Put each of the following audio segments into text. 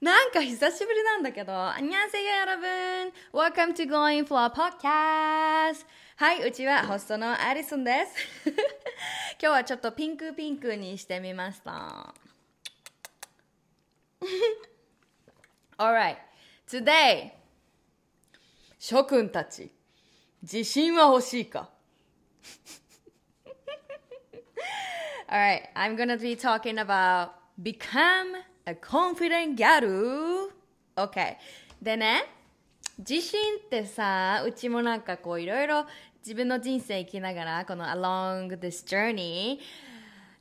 なんか久しぶりなんだけど、안녕하세요 여러분. Welcome to Glowing Flow Podcast. はい、うちはホストのアリソンです。今日はちょっとピンクピンクにしてみました。Alright, today 諸君たち、自信は欲しいか Alright, I'm gonna be talking about become a confident gal. OK。でね、自信ってさ、うちもなんかこういろいろ自分の人生生きながら、この along this journey、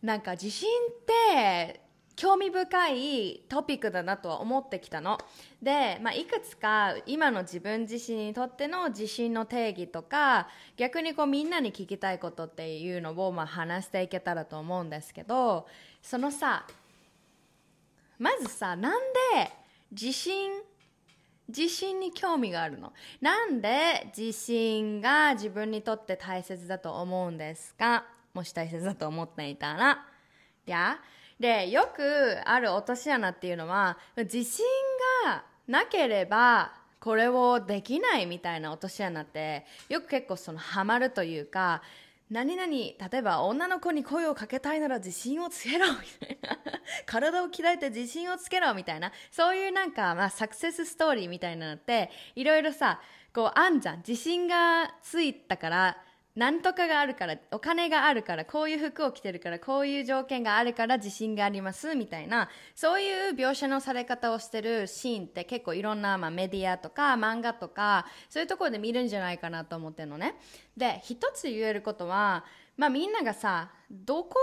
なんか自信って興味深いトピックだなとは思ってきたの。で、まあ、いくつか今の自分自身にとっての自信の定義とか逆にこうみんなに聞きたいことっていうのをまあ話していけたらと思うんですけどそのさまずさなんで自信自信に興味があるの？なんで自信が自分にとって大切だと思うんですか？もし大切だと思っていたら。いや？で、よくある落とし穴っていうのは、自信がなければ、これをできないみたいな落とし穴って、よく結構そのハマるというか、何々、例えば女の子に声をかけたいなら自信をつけろみたいな。体を鍛えて自信をつけろみたいな。そういうなんか、まあ、サクセスストーリーみたいなのって、いろいろさ、こう、あんじゃん。自信がついたから、なんとかがあるから、お金があるから、こういう服を着てるから、こういう条件があるから自信があります、みたいな、そういう描写のされ方をしてるシーンって結構いろんな、まあ、メディアとか漫画とか、そういうところで見るんじゃないかなと思ってるのね。で、一つ言えることは、まあみんながさ、どこ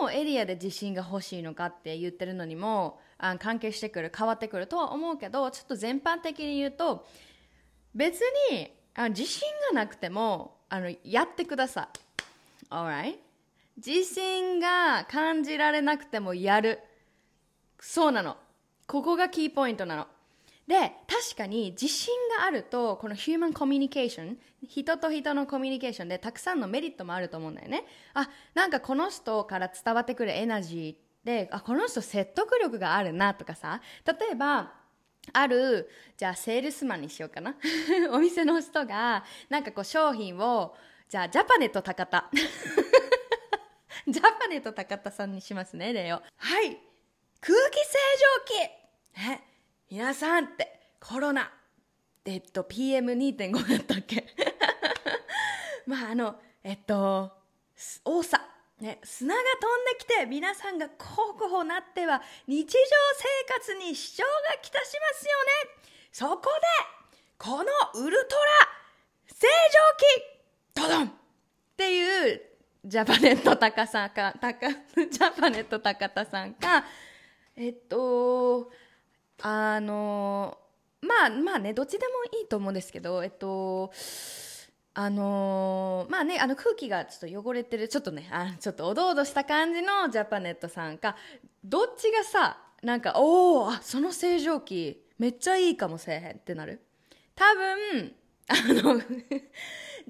のエリアで自信が欲しいのかって言ってるのにも、あ関係してくる、変わってくるとは思うけど、ちょっと全般的に言うと、別にあ自信がなくても、あの、やってください。Alright? 自信が感じられなくてもやる。そうなの。ここがキーポイントなの。で、確かに自信があると、このヒューマンコミュニケーション、人と人のコミュニケーションでたくさんのメリットもあると思うんだよね。あ、なんかこの人から伝わってくるエナジーで、あ、この人説得力があるなとかさ、例えば、ある、じゃあセールスマンにしようかな。お店の人が、なんかこう商品を、じゃあジャパネット高田。ジャパネット高田さんにしますね、例を。はい。空気清浄機え、皆さんって、コロナ。えっと、PM2.5 だったっけ？まあ、あの、えっと、多さ。ね、砂が飛んできて皆さんがこうこうなっては日常生活に支障がきたしますよね。そこでこのウルトラ清浄機ドドン！っていうジャパネット高さんか、高、ジャパネット高田 さんか、えっと、あの、まあまあね、どっちでもいいと思うんですけど、えっと、あのー、まあね、あの空気がちょっと汚れてる、ちょっとね、あちょっとおどおどした感じのジャパネットさんか、どっちがさ、なんか、おお、あ、その清浄機、めっちゃいいかもせえへんってなる？多分、あの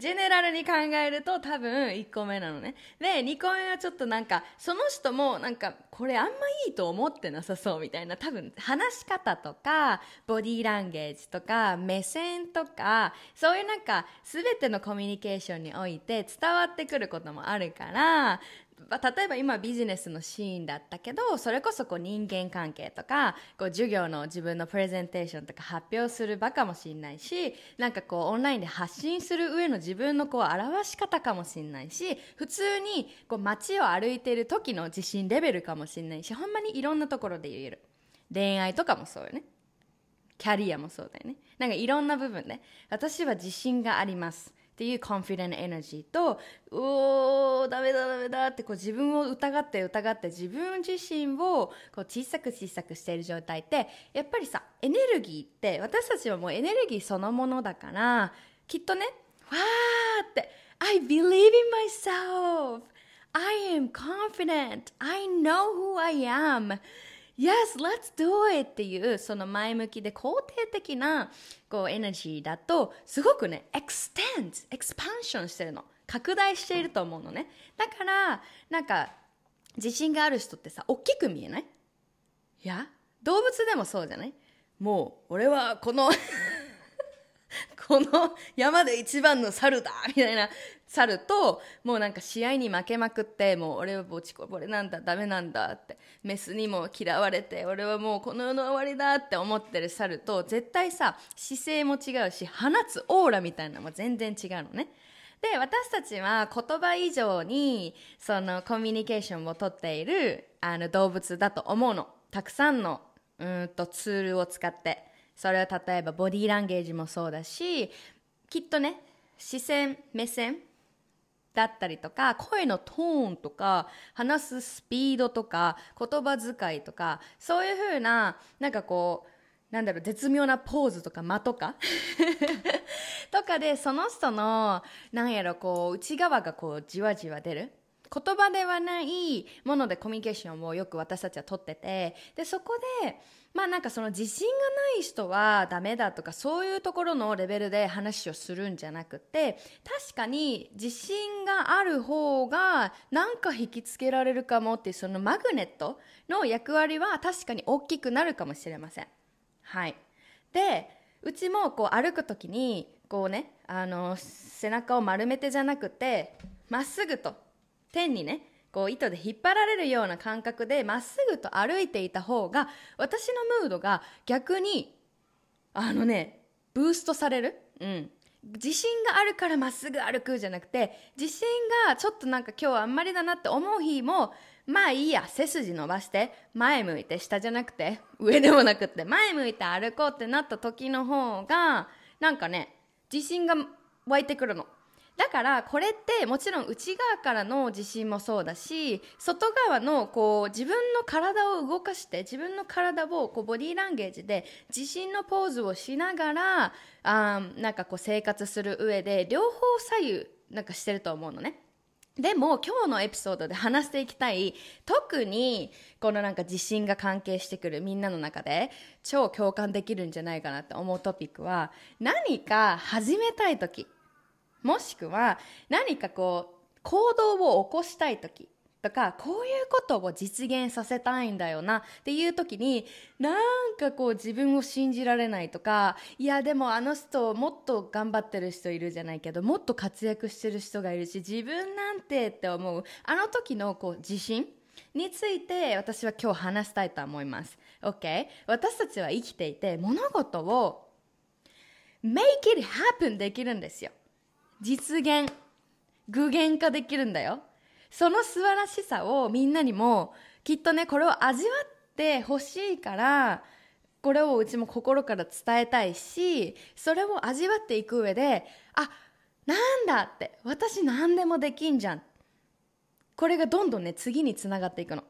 ジェネラルに考えると多分1個目なのね。で、2個目はちょっとなんか、その人もなんか、これあんまいいと思ってなさそうみたいな、多分話し方とか、ボディーランゲージとか、目線とか、そういうなんか、すべてのコミュニケーションにおいて伝わってくることもあるから、例えば今ビジネスのシーンだったけどそれこそこう人間関係とかこう授業の自分のプレゼンテーションとか発表する場かもしれないしなんかこうオンラインで発信する上の自分のこう表し方かもしれないし普通にこう街を歩いている時の自信レベルかもしれないしほんまにいろんなところで言える。恋愛とかもそうよね。キャリアもそうだよね。なんかいろんな部分で、ね、私は自信があります。っていうコンフィデンエナジーとうおーダメだダメだってこう自分を疑って疑って自分自身をこう小さく小さくしている状態ってやっぱりさエネルギーって私たちはもうエネルギーそのものだからきっとねわーって I believe in myself. I am confident. I know who I am. Yes, let's do it! っていうその前向きで肯定的なこうエナジーだとすごくね、extend, expansion してるの。拡大していると思うのね。だから、なんか、自信がある人ってさ、大きく見えない？いや、動物でもそうじゃない？もう俺はこの この山で一番の猿だみたいな猿ともうなんか試合に負けまくってもう俺はぼちこぼれなんだダメなんだってメスにも嫌われて俺はもうこの世の終わりだって思ってる猿と絶対さ姿勢も違うし放つオーラみたいなのも全然違うのね。で私たちは言葉以上にそのコミュニケーションをとっているあの動物だと思うのたくさんのうんとツールを使ってそれは例えばボディーランゲージもそうだしきっとね視線目線だったりとか声のトーンとか話すスピードとか言葉遣いとかそういう風ななんかこうなんだろう絶妙なポーズとか間とか とかでその人のなんやろこう内側がこうじわじわ出る。言葉ではないものでコミュニケーションをよく私たちはとっててでそこでまあなんかその自信がない人はダメだとかそういうところのレベルで話をするんじゃなくて確かに自信がある方がなんか引きつけられるかもっていうそのマグネットの役割は確かに大きくなるかもしれません。はい。で、うちもこう歩く時にこうねあの背中を丸めてじゃなくてまっすぐと天にねこう糸で引っ張られるような感覚でまっすぐと歩いていた方が私のムードが逆にあのねブーストされる、うん、自信があるからまっすぐ歩くじゃなくて自信がちょっとなんか今日あんまりだなって思う日もまあいいや背筋伸ばして前向いて下じゃなくて上でもなくって前向いて歩こうってなった時の方がなんかね自信が湧いてくるの。だからこれってもちろん内側からの自信もそうだし外側のこう自分の体を動かして自分の体をこうボディーランゲージで自信のポーズをしながらあなんかこう生活する上で両方左右なんかしてると思うのね。でも今日のエピソードで話していきたい特にこのなんか自信が関係してくるみんなの中で超共感できるんじゃないかなって思うトピックは何か始めたい時もしくは何かこう行動を起こしたい時とかこういうことを実現させたいんだよなっていう時になんかこう自分を信じられないとかいやでもあの人もっと頑張ってる人いるじゃないけどもっと活躍してる人がいるし自分なんてって思うあの時のこう自信について私は今日話したいと思います。OK? 私たちは生きていて物事を make it happen できるんですよ。実現具現化できるんだよ。その素晴らしさをみんなにもきっとねこれを味わってほしいからこれをうちも心から伝えたいしそれを味わっていく上であなんだって私何でもできんじゃん。これがどんどんね次につながっていくの。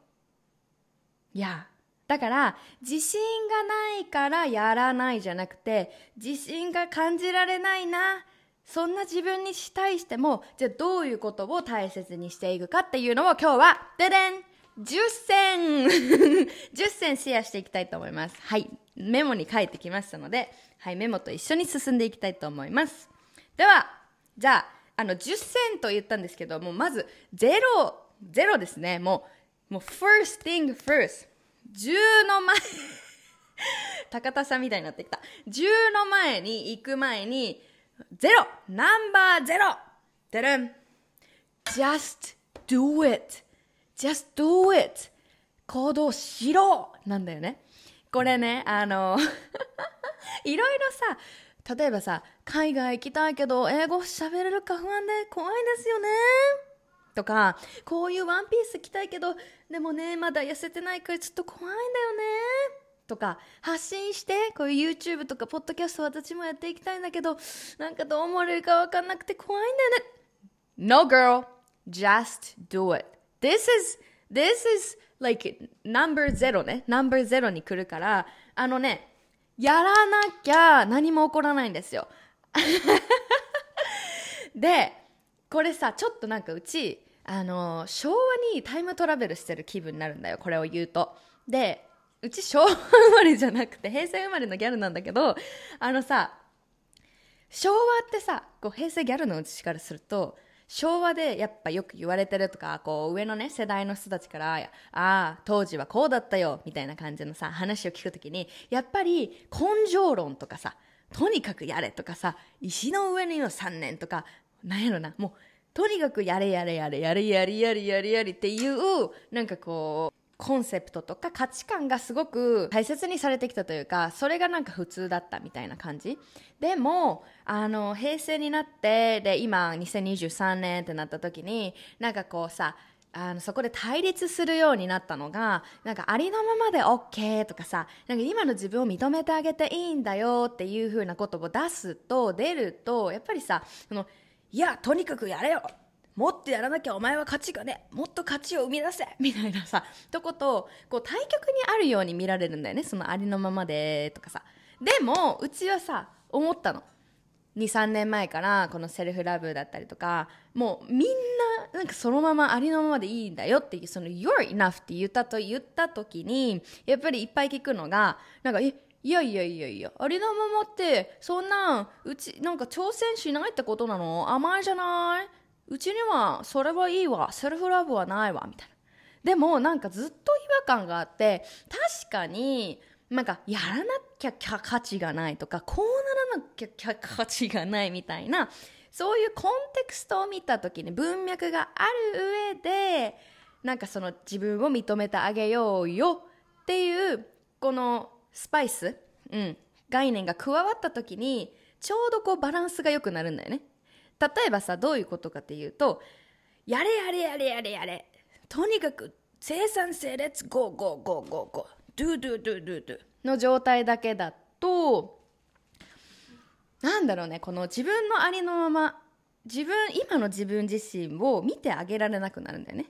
いやだから自信がないからやらないじゃなくて自信が感じられないな。そんな自分に対しても、じゃあどういうことを大切にしていくかっていうのを今日は、ででん !10 選 !10 選シェアしていきたいと思います。はい。メモに書いてきましたので、はい、メモと一緒に進んでいきたいと思います。では、じゃあ、あの、10選と言ったんですけども、まず、ゼロ、ゼロですね。もう、もう、first thing first。10の前 高田さんみたいになってきた。10の前に行く前に、ゼロナンバーゼロてるん !just do it!just do it! 行動しろなんだよね。これね、あの いろいろさ、例えばさ、海外行きたいけど英語喋れるか不安で怖いですよね。とか、こういうワンピース着たいけど、でもね、まだ痩せてないからちょっと怖いんだよね。とか発信してこういう YouTube とかポッドキャスト私もやっていきたいんだけどなんかどう思われるか分かんなくて怖いんだよね。No girl. Just do it. This is this is like number zero ね。Number zero に来るからあのねやらなきゃ何も起こらないんですよ。でこれさちょっとなんかうちあの昭和にタイムトラベルしてる気分になるんだよ。これを言うと。でうち昭和生まれじゃなくて平成生まれのギャルなんだけどあのさ昭和ってさこう平成ギャルのうちからすると昭和でやっぱよく言われてるとか、こう上のね、世代の人たちから、ああ、当時はこうだったよ、みたいな感じのさ、話を聞くときに、やっぱり根性論とかさ、とにかくやれとかさ、石の上にの3年とか、なんやろな、もう、とにかくやれやれやれやれやれやれやれやれっていう、なんかこう、コンセプトとか価値観がすごく大切にされてきたというか、それがなんか普通だったみたいな感じ。でも、あの、平成になって、で、今、2023年ってなった時に、なんかこうさ、あのそこで対立するようになったのがなんかありのままで OK とかさなんか今の自分を認めてあげていいんだよっていう風な言葉を出すと出るとやっぱりさそのいやとにかくやれよもっとやらなきゃお前は勝ちがねもっと勝ちを生み出せ。みたいなさとことこう対極にあるように見られるんだよね。そのありのままでとかさ。でもうちはさ思ったの。23年前からこのセルフラブだったりとかもうみんななんかそのままありのままでいいんだよっていうその You're enough って言ったと言った時にやっぱりいっぱい聞くのがなんかえいやいやいやいやありのままってそんなうちなんか挑戦しないってことなの？甘いじゃない？うちにはそれはいいわセルフラブはないわみたいな。でもなんかずっと違和感があって確かになんかやらなきゃ価値がないとかこうならなきゃ価値がないみたいなそういうコンテクストを見た時に文脈がある上でなんかその自分を認めてあげようよっていうこのスパイス、うん、概念が加わった時にちょうどこうバランスが良くなるんだよね。例えばさどういうことかっていうとやれやれやれやれやれとにかく生産性 let's go go go go go do do do do do の状態だけだとなんだろうねこの自分のありのまま自分今の自分自身を見てあげられなくなるんだよね。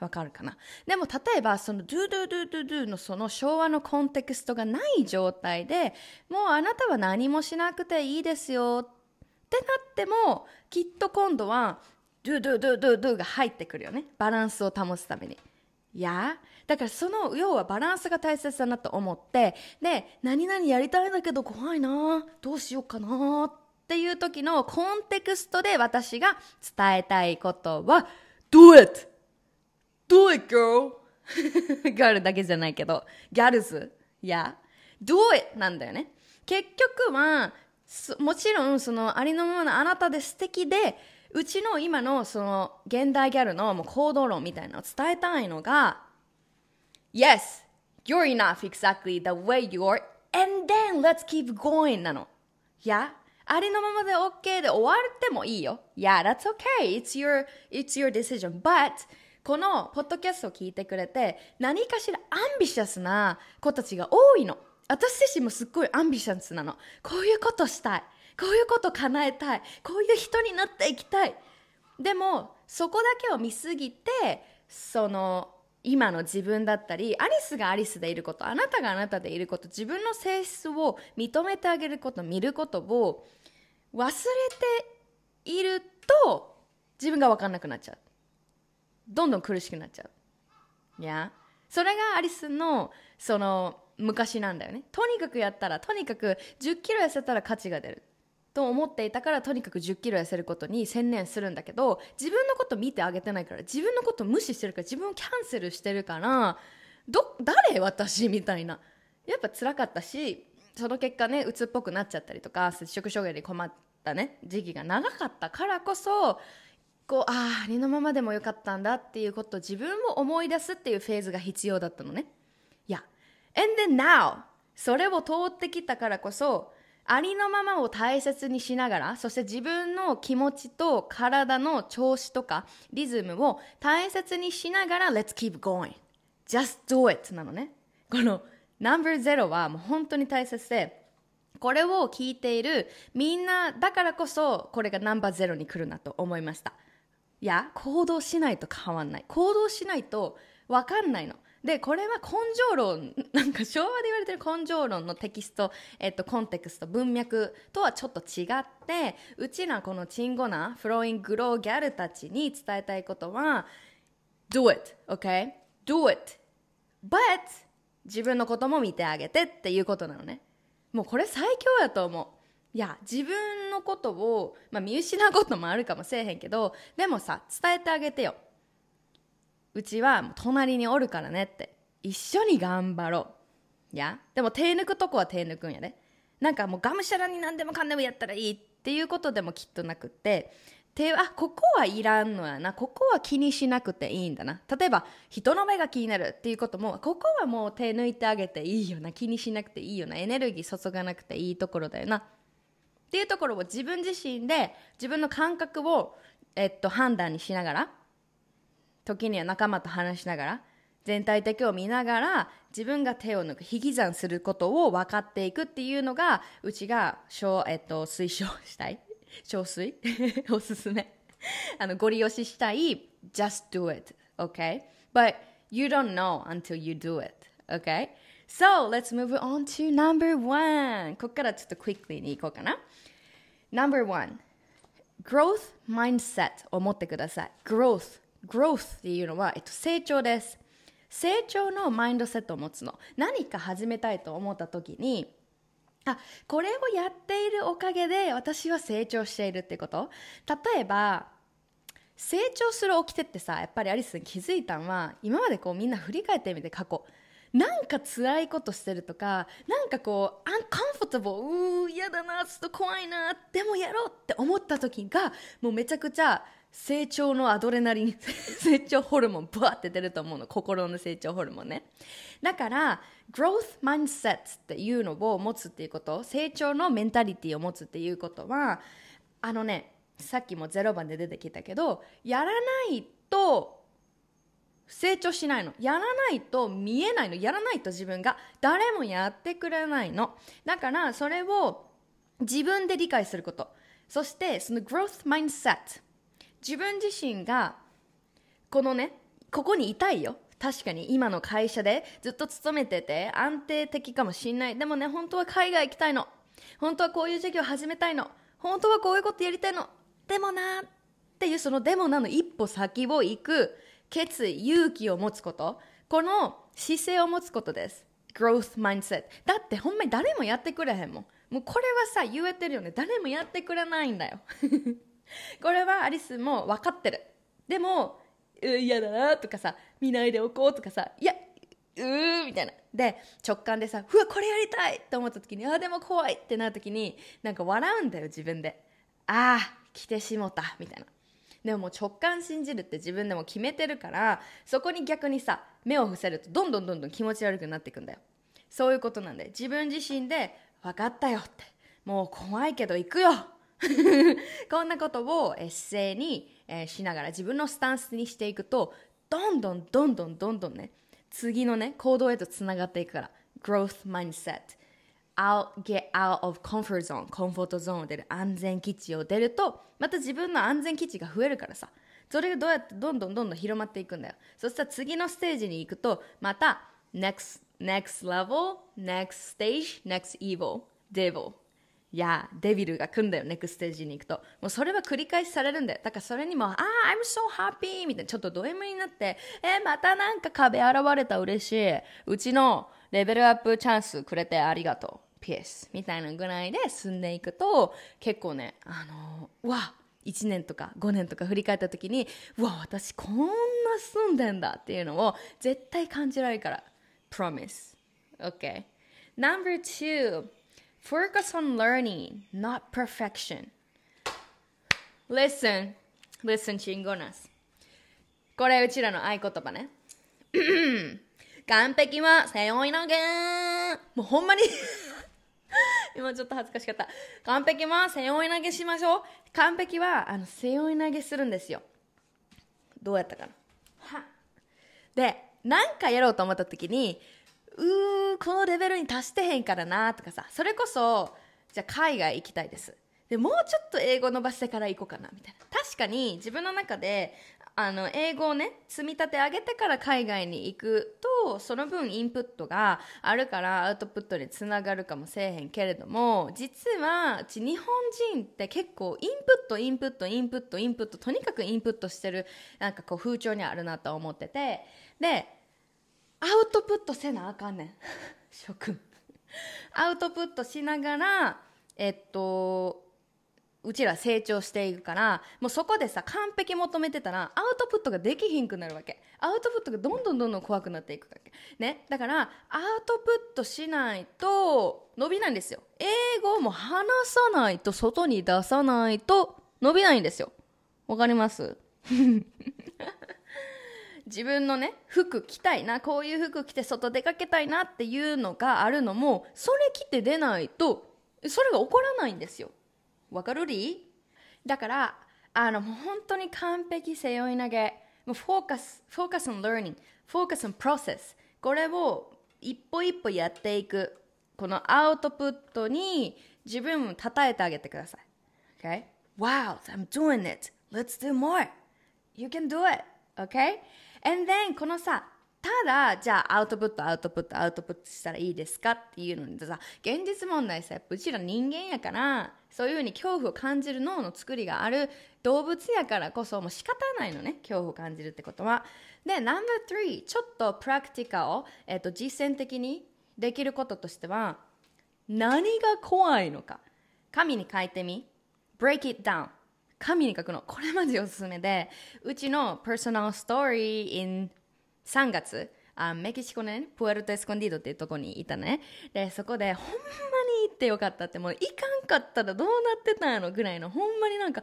わかるかな？でも例えばその do do do do do のその昭和のコンテクストがない状態でもうあなたは何もしなくていいですよってってなってもきっと今度はドゥドゥドゥドゥドゥが入ってくるよねバランスを保つためにいやだからその要はバランスが大切だなと思ってで何々やりたいんだけど怖いなどうしようかなっていう時のコンテクストで私が伝えたいことは Do it! Do it, girl! ガールだけじゃないけど、ギャルズ。いや、do it! なんだよね。結局は、もちろんそのありのままのあなたで素敵で、うちの今のその現代ギャルのもう行動論みたいなのを伝えたいのが、Yes, you're enough exactly the way you are, and then let's keep going なの。いや、ありのままで OK で終わってもいいよ。Yeah, that's okay. It's your, it's your decision. But このポッドキャストを聞いてくれて何かしらアンビシャスな子たちが多いの私自身もすっごいアンビシャンスなの。こういうことしたい。こういうこと叶えたい。こういう人になっていきたい。でもそこだけを見すぎてその今の自分だったりアリスがアリスでいることあなたがあなたでいること自分の性質を認めてあげること見ることを忘れていると自分が分かんなくなっちゃう。どんどん苦しくなっちゃう。いや。それがアリスのその昔なんだよね。とにかくやったらとにかく10キロ痩せたら価値が出る。と思っていたからとにかく10キロ痩せることに専念するんだけど自分のこと見てあげてないから自分のこと無視してるから自分をキャンセルしてるからど誰私みたいなやっぱ辛かったしその結果ね鬱っぽくなっちゃったりとか摂食障害で困ったね時期が長かったからこそこうああありのままでもよかったんだっていうことを自分を思い出すっていうフェーズが必要だったのね and then now それを通ってきたからこそありのままを大切にしながらそして自分の気持ちと体の調子とかリズムを大切にしながら Let's keep going. Just do it なのね。この No.0 はもう本当に大切でこれを聞いているみんなだからこそこれがナンバーゼロに来るなと思いました。いや行動しないと変わんない。行動しないと分かんないの。でこれは根性論なんか昭和で言われてる根性論のテキスト、えっと、コンテクスト文脈とはちょっと違ってうちらこのチンゴなフローイングローギャルたちに伝えたいことは Do it, okay? Do it. But 自分のことも見てあげてっていうことなのねもうこれ最強やと思ういや自分のことを、まあ、見失うこともあるかもしれへんけどでもさ伝えてあげてようちは隣におるからねって。一緒に頑張ろう。や？でも手抜くとこは手抜くんやで。なんかもうがむしゃらに何でもかんでもやったらいいっていうことでもきっとなくって。手あここはいらんのやな。ここは気にしなくていいんだな。例えば人の目が気になるっていうこともここはもう手抜いてあげていいよな。気にしなくていいよな。エネルギー注がなくていいところだよな。っていうところを自分自身で自分の感覚を、えっと、判断にしながら時には仲間と話しながら全体的を見ながら自分が手を抜く引き算することを分かっていくっていうのがうちが、えっと、推奨したい憔悴おすすめあのご利用ししたい just do it okay but you don't know until you do it okay so let's move on to number one ここからちょっと quickly に行こうかな number one growth mindset を持ってください growth growth っていうのは、えっと、成長です。成長のマインドセットを持つの。何か始めたいと思った時にあこれをやっているおかげで私は成長しているってこと？例えば成長する掟ってさやっぱりアリスに気づいたのは今までこうみんな振り返ってみて過去。なんか辛いことしてるとかなんかこうアンカンフォタブルうー嫌だなちょっと怖いなでもやろうって思った時がもうめちゃくちゃ成長のアドレナリン 成長ホルモンブワって出ると思うの。心の成長ホルモンね。だから growth mindset っていうのを持つっていうこと成長のメンタリティを持つっていうことはあのねさっきも0番で出てきたけどやらないと成長しないの。やらないと見えないの。やらないと自分が誰もやってくれないの。だからそれを自分で理解すること。そしてその growth mindset 自分自身がこのねここにいたいよ。確かに今の会社でずっと勤めてて安定的かもしんない。でもね本当は海外行きたいの。本当はこういう授業始めたいの。本当はこういうことやりたいの。でもなっていうそのでもなの一歩先を行く決意勇気を持つこと。この姿勢を持つことです。growth mindset だってほんまに誰もやってくれへんもん。もうこれはさ言えてるよね。誰もやってくれないんだよ。これはアリスも分かってる。でも嫌だなとかさ見ないでおこうとかさいやうーみたいな。で直感でさうわこれやりたいって思った時にあでも怖いってなる時になんか笑うんだよ自分で。ああ来てしもたみたいな。でももう直感信じるって自分でも決めてるからそこに逆にさ目を伏せるとどんどんどんどん気持ち悪くなっていくんだよ。そういうことなんで自分自身で分かったよって。もう怖いけど行くよ こんなことを姿勢に、え、しながら自分のスタンスにしていくとどんどんどんどんどんどんね次のね行動へとつながっていくから growth mindset out, get out of comfort zone コンフォートゾーンを出る。安全基地を出るとまた自分の安全基地が増えるからさ。それがどうやってどんどんどんどん広まっていくんだよ。そしたら次のステージに行くとまた next next level next stage next evil devil いやデビルが来んだよネクステージに行くと。もうそれは繰り返しされるんだよ。だからそれにもああ I'm so happy! みたいな。ちょっとド M になってえー、またなんか壁現れた嬉しい。うちのレベルアップチャンスくれてありがとう。ピース。みたいなぐらいで進んでいくと結構ねあのー、わ1年とか5年とか振り返った時にうわ私こんな住んでんだっていうのを絶対感じられるから。Promise. OK Number two. Focus on learning, not perfection. Listen, listen, chingonas. これうちらの合言葉ね。完璧は背負い投げもうほんまに 今ちょっと恥ずかしかった。完璧は背負い投げしましょう。完璧はあの背負い投げするんですよ。どうやったかな？はで、何かやろうと思った時に、うーこのレベルに達してへんからなとかさそれこそじゃあ海外行きたいです。でもうちょっと英語伸ばしてから行こうかなみたいな。確かに自分の中であの英語をね積み立て上げてから海外に行くとその分インプットがあるからアウトプットにつながるかもしれへんけれども実はうち日本人って結構インプットインプットインプットインプットとにかくインプットしてるなんかこう風潮にあるなと思ってて。でアウトプットせなあかんねん。諸君。アウトプットしながらえっとうちら成長していくからもうそこでさ完璧求めてたらアウトプットができひんくなるわけ。アウトプットがどんどんどんどん怖くなっていくわけ。ね。だからアウトプットしないと伸びないんですよ。英語も話さないと外に出さないと伸びないんですよ。わかります？自分のね服着たいなこういう服着て外出かけたいなっていうのがあるのもそれ着て出ないとそれが起こらないんですよわかるり？だからあのもう本当に完璧背負い投げもうフォーカスフォーカス on learning フォーカス on process これを一歩一歩やっていくこのアウトプットに自分を称えてあげてください Okay? Wow, I'm doing it. Let's do more. You can do it. Okay? And then このさただじゃあアウトプットアウトプットアウトプットしたらいいですかっていうのにさ現実問題さやっぱうちら人間やからそういうふうに恐怖を感じる脳の作りがある動物やからこそもう仕方ないのね恐怖を感じるってことは。で No.3 ちょっとプラクティカを、えっと、実践的にできることとしては何が怖いのか。紙に書いてみ。break it down 紙に書くの。これマジおすすめでうちのパーソナルストーリー in 3月あメキシコねプエルトエスコンディードっていうとこにいたね。でそこでほんまに行ってよかったってもう行かんかったらどうなってたんやろぐらいのほんまになんか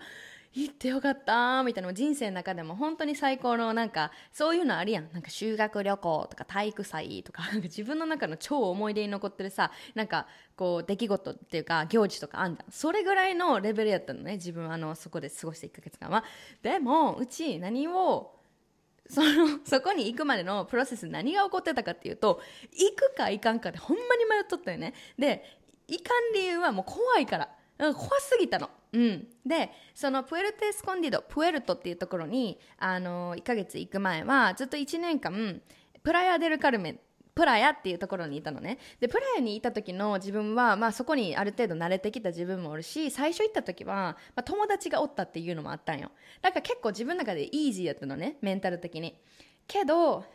行ってよかったみたいな人生の中でも本当に最高のなんかそういうのあるやんなんか修学旅行とか体育祭とかなんか自分の中の超思い出に残ってるさなんかこう出来事っていうか行事とかあんじゃん。それぐらいのレベルやったのね自分あのそこで過ごした1ヶ月間は。でもうち何を そのそこに行くまでのプロセス何が起こってたかっていうと行くか行かんかでほんまに迷っとったよね。で行かん理由はもう怖いから。怖すぎたの。うん、でそのプエルトエスコンディドプエルトっていうところにあの1ヶ月行く前はずっと1年間プラヤ・デル・カルメプラヤっていうところにいたのね。でプラヤにいた時の自分は、まあ、そこにある程度慣れてきた自分もおるし最初行った時は、まあ、友達がおったっていうのもあったんよ。だから結構自分の中でイージーやったのねメンタル的に。けど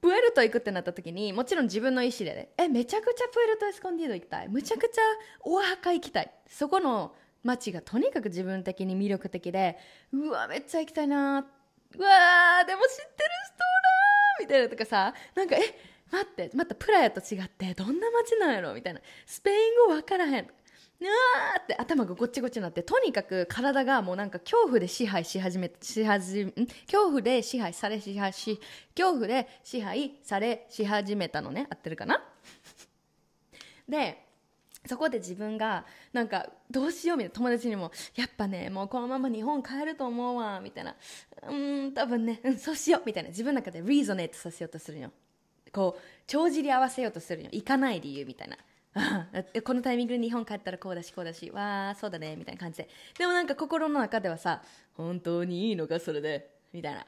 プエルト行くってなった時にもちろん自分の意思でねえめちゃくちゃプエルトエスコンディード行きたいむちゃくちゃオアハカ行きたいそこの街がとにかく自分的に魅力的でうわめっちゃ行きたいなうわでも知ってる人だみたいなとかさなんかえ待ってまたプラヤと違ってどんな街なんやろ？みたいなスペイン語分からへんうわーって頭がごっちごちになってとにかく体がもうなんか恐怖で支配し始めし始め恐怖で支配され支配し恐怖で支配されし始めたのね。合ってるかな？でそこで自分がなんかどうしようみたいな。友達にもやっぱねもうこのまま日本帰ると思うわみたいな。うん多分ね、うん、そうしようみたいな。自分の中でリーゾネートさせようとするよ。こう帳尻合わせようとするよ。行かない理由みたいな。このタイミングで日本帰ったらこうだしこうだしわあそうだねみたいな感じで。でもなんか心の中ではさ本当にいいのかそれでみたいな。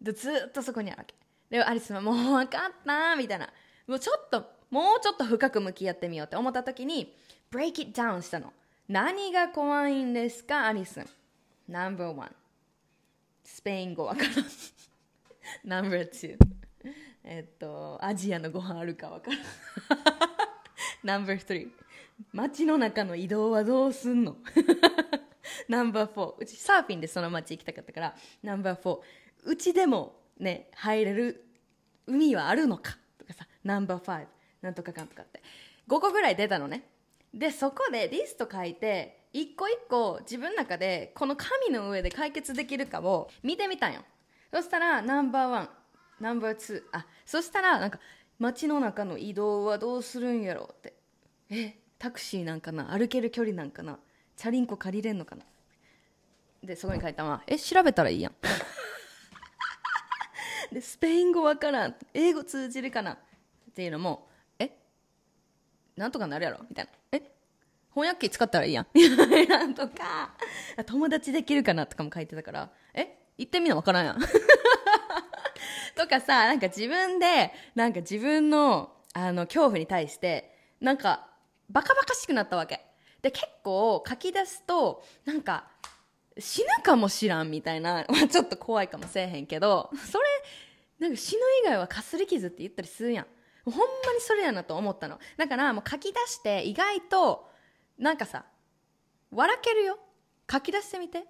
でずっとそこにあるわけ。でもアリスはもう分かったみたいな。もうちょっともうちょっと深く向き合ってみようって思った時に break it down したの。何が怖いんですかアリス。No.1 スペイン語わからん。No.2 えっとアジアのご飯あるかわからん。No.3 街の中の移動はどうすんの？No.4 うちサーフィンでその街行きたかったから No.4 うちでもね入れる海はあるのか？とかさ No.5 なんとかかんとかって。5個ぐらい出たのね。でそこでリスト書いて一個一個自分の中でこの紙の上で解決できるかを見てみたんよ。そしたらナンバーワンナンバーツーあそしたらなんか街の中の移動はどうするんやろうって。えタクシーなんかな？歩ける距離なんかな？チャリンコ借りれんのかな？でそこに書いたのはえ調べたらいいやん。でスペイン語わからん。英語通じるかな？っていうのもえなんとかなるやろ？みたいな。え翻訳機使ったらいいやん。なんとか。友達できるかな？とかも書いてたからえ行ってみなわからんやん。とかさ、なんか自分で、なんか自分の、あの、恐怖に対して、なんか、バカバカしくなったわけ。で、結構書き出すと、なんか、死ぬかもしらんみたいな、まあ、ちょっと怖いかもしれへんけど、それ、なんか死ぬ以外はかすり傷って言ったりするやん。ほんまにそれやなと思ったの。だからもう書き出して意外と、なんかさ、笑けるよ。書き出してみて。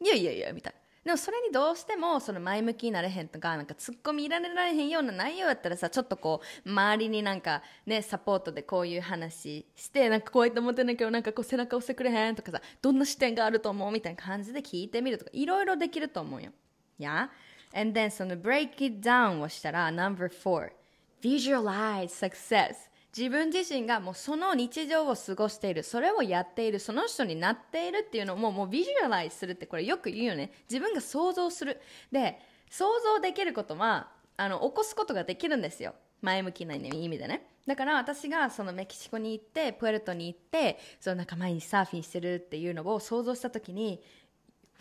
いやいやいや、みたいな。でもそれにどうしてもその前向きになれへんとか、なんか突っ込み入れられへんような内容やったらさ、ちょっとこう、周りになんかね、サポートでこういう話して、なんかこうやって思ってんだけど、なんかこう背中押してくれへんとかさ、どんな視点があると思うみたいな感じで聞いてみるとか、いろいろできると思うよ。Yeah? And then その break it down をしたら number four visualize success 自分自身がもうその日常を過ごしているそれをやっているその人になっているっていうのをもうもうビジュアライズするってこれよく言うよね。自分が想像する。で想像できることはあの起こすことができるんですよ。前向きな意味でね。だから私がそのメキシコに行ってプエルトに行ってその仲間にサーフィンしてるっていうのを想像した時に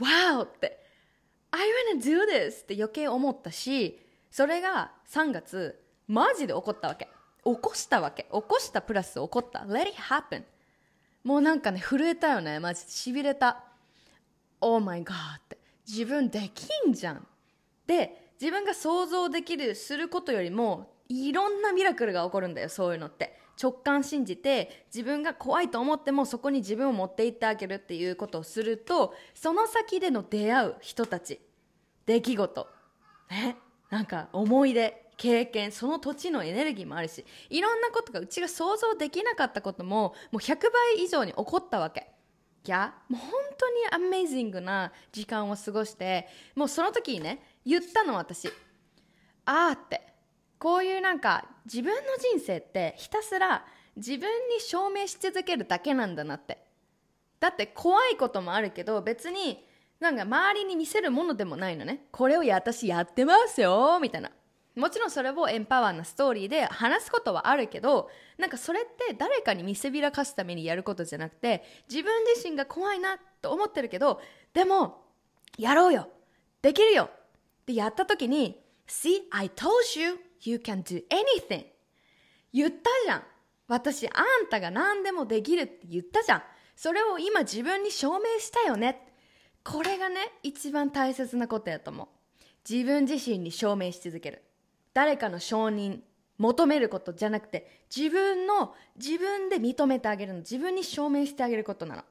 Wow! って I wanna do this! って余計思ったしそれが3月マジで起こったわけ。起こしたわけ。起こしたプラス起こった。Let it happen. もうなんかね震えたよね。マジでしびれた。Oh my god. って。自分できんじゃん。で自分が想像できるすることよりもいろんなミラクルが起こるんだよそういうのって。直感信じて自分が怖いと思ってもそこに自分を持っていってあげるっていうことをするとその先での出会う人たち。出来事。ね？なんか思い出。経験その土地のエネルギーもあるしいろんなことがうちが想像できなかったことももう100倍以上に起こったわけ。いやもう本当にアメイジングな時間を過ごしてもうその時にね言ったの私。ああって。こういうなんか自分の人生ってひたすら自分に証明し続けるだけなんだなって。だって怖いこともあるけど別になんか周りに見せるものでもないのね。これを私やってますよみたいな。もちろんそれをエンパワーなストーリーで話すことはあるけどなんかそれって誰かに見せびらかすためにやることじゃなくて自分自身が怖いなと思ってるけどでもやろうよ。できるよ。ってやった時に See, I told you you can do anything. 言ったじゃん。私あんたが何でもできるって言ったじゃん。それを今自分に証明したよね。これがね一番大切なことやと思う。自分自身に証明し続ける。誰かの承認求めることじゃなくて自分の自分で認めてあげるの。自分に証明してあげることなの。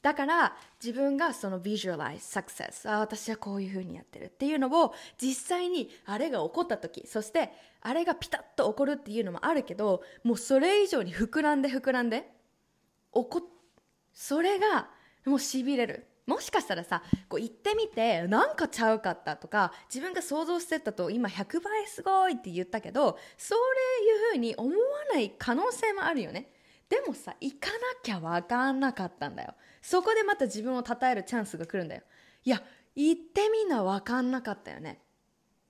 だから自分がその visualize success あ私はこういうふうにやってるっていうのを実際にあれが起こった時そしてあれがピタッと起こるっていうのもあるけどもうそれ以上に膨らんで膨らんで起こそれがもうしびれる。もしかしたらさこう行ってみてなんかちゃうかったとか自分が想像してたと今100倍すごいって言ったけどそういうふうに思わない可能性もあるよね。でもさ行かなきゃ分かんなかったんだよ。そこでまた自分を称えるチャンスが来るんだよ。いや行ってみな分かんなかったよね。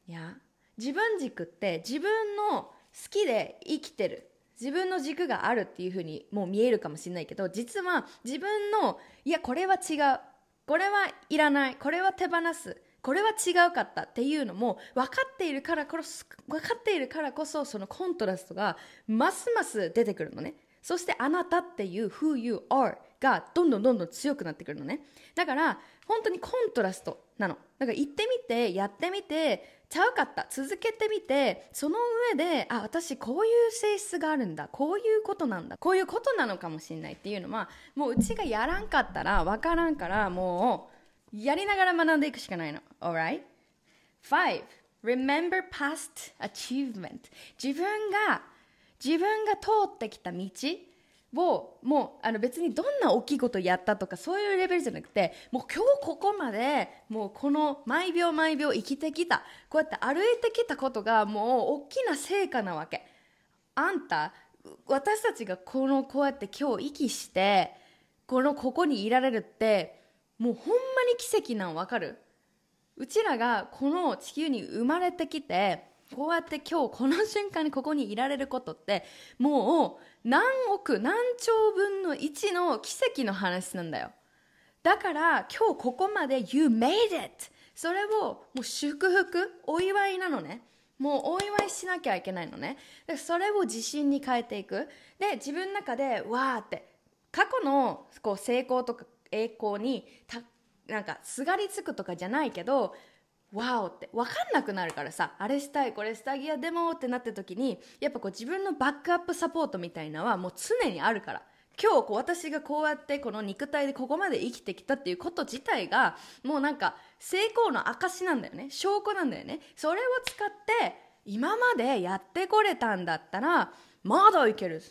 いや自分軸って自分の好きで生きてる。自分の軸があるっていうふうにもう見えるかもしれないけど実は自分のいやこれは違う。これはいらない。これは手放す。これは違うかったっていうのも分かっているからこそ分かっているからこそそのコントラストがますます出てくるのね。そしてあなたっていう who you are がどんどんどんどん強くなってくるのね。だから本当にコントラストなの。だから行ってみてやってみてちゃうかった。続けてみてその上であ私こういう性質があるんだ。こういうことなんだ。こういうことなのかもしれないっていうのはもううちがやらんかったら分からんからもうやりながら学んでいくしかないの。Alright? 5 Remember past achievement. 自分が自分が通ってきた道をもうあの別にどんな大きいことやったとかそういうレベルじゃなくてもう今日ここまでもうこの毎秒毎秒生きてきた。こうやって歩いてきたことがもう大きな成果なわけ。あんた私たちがこのこうやって今日息してこのここにいられるってもうほんまに奇跡なんわかる？うちらがこの地球に生まれてきてこうやって今日この瞬間にここにいられることってもう何億何兆分の1の奇跡の話なんだよ。だから今日ここまで You made it! それをもう祝福お祝いなのね。もうお祝いしなきゃいけないのね。でそれを自信に変えていく。で自分の中でわーって過去のこう成功とか栄光になんかすがりつくとかじゃないけどわおって分かんなくなるからさあれしたいこれしたいやでもってなった時にやっぱこう自分のバックアップサポートみたいなのはもう常にあるから。今日こう私がこうやってこの肉体でここまで生きてきたっていうこと自体がもうなんか成功の証なんだよね。証拠なんだよね。それを使って今までやってこれたんだったらまだいける。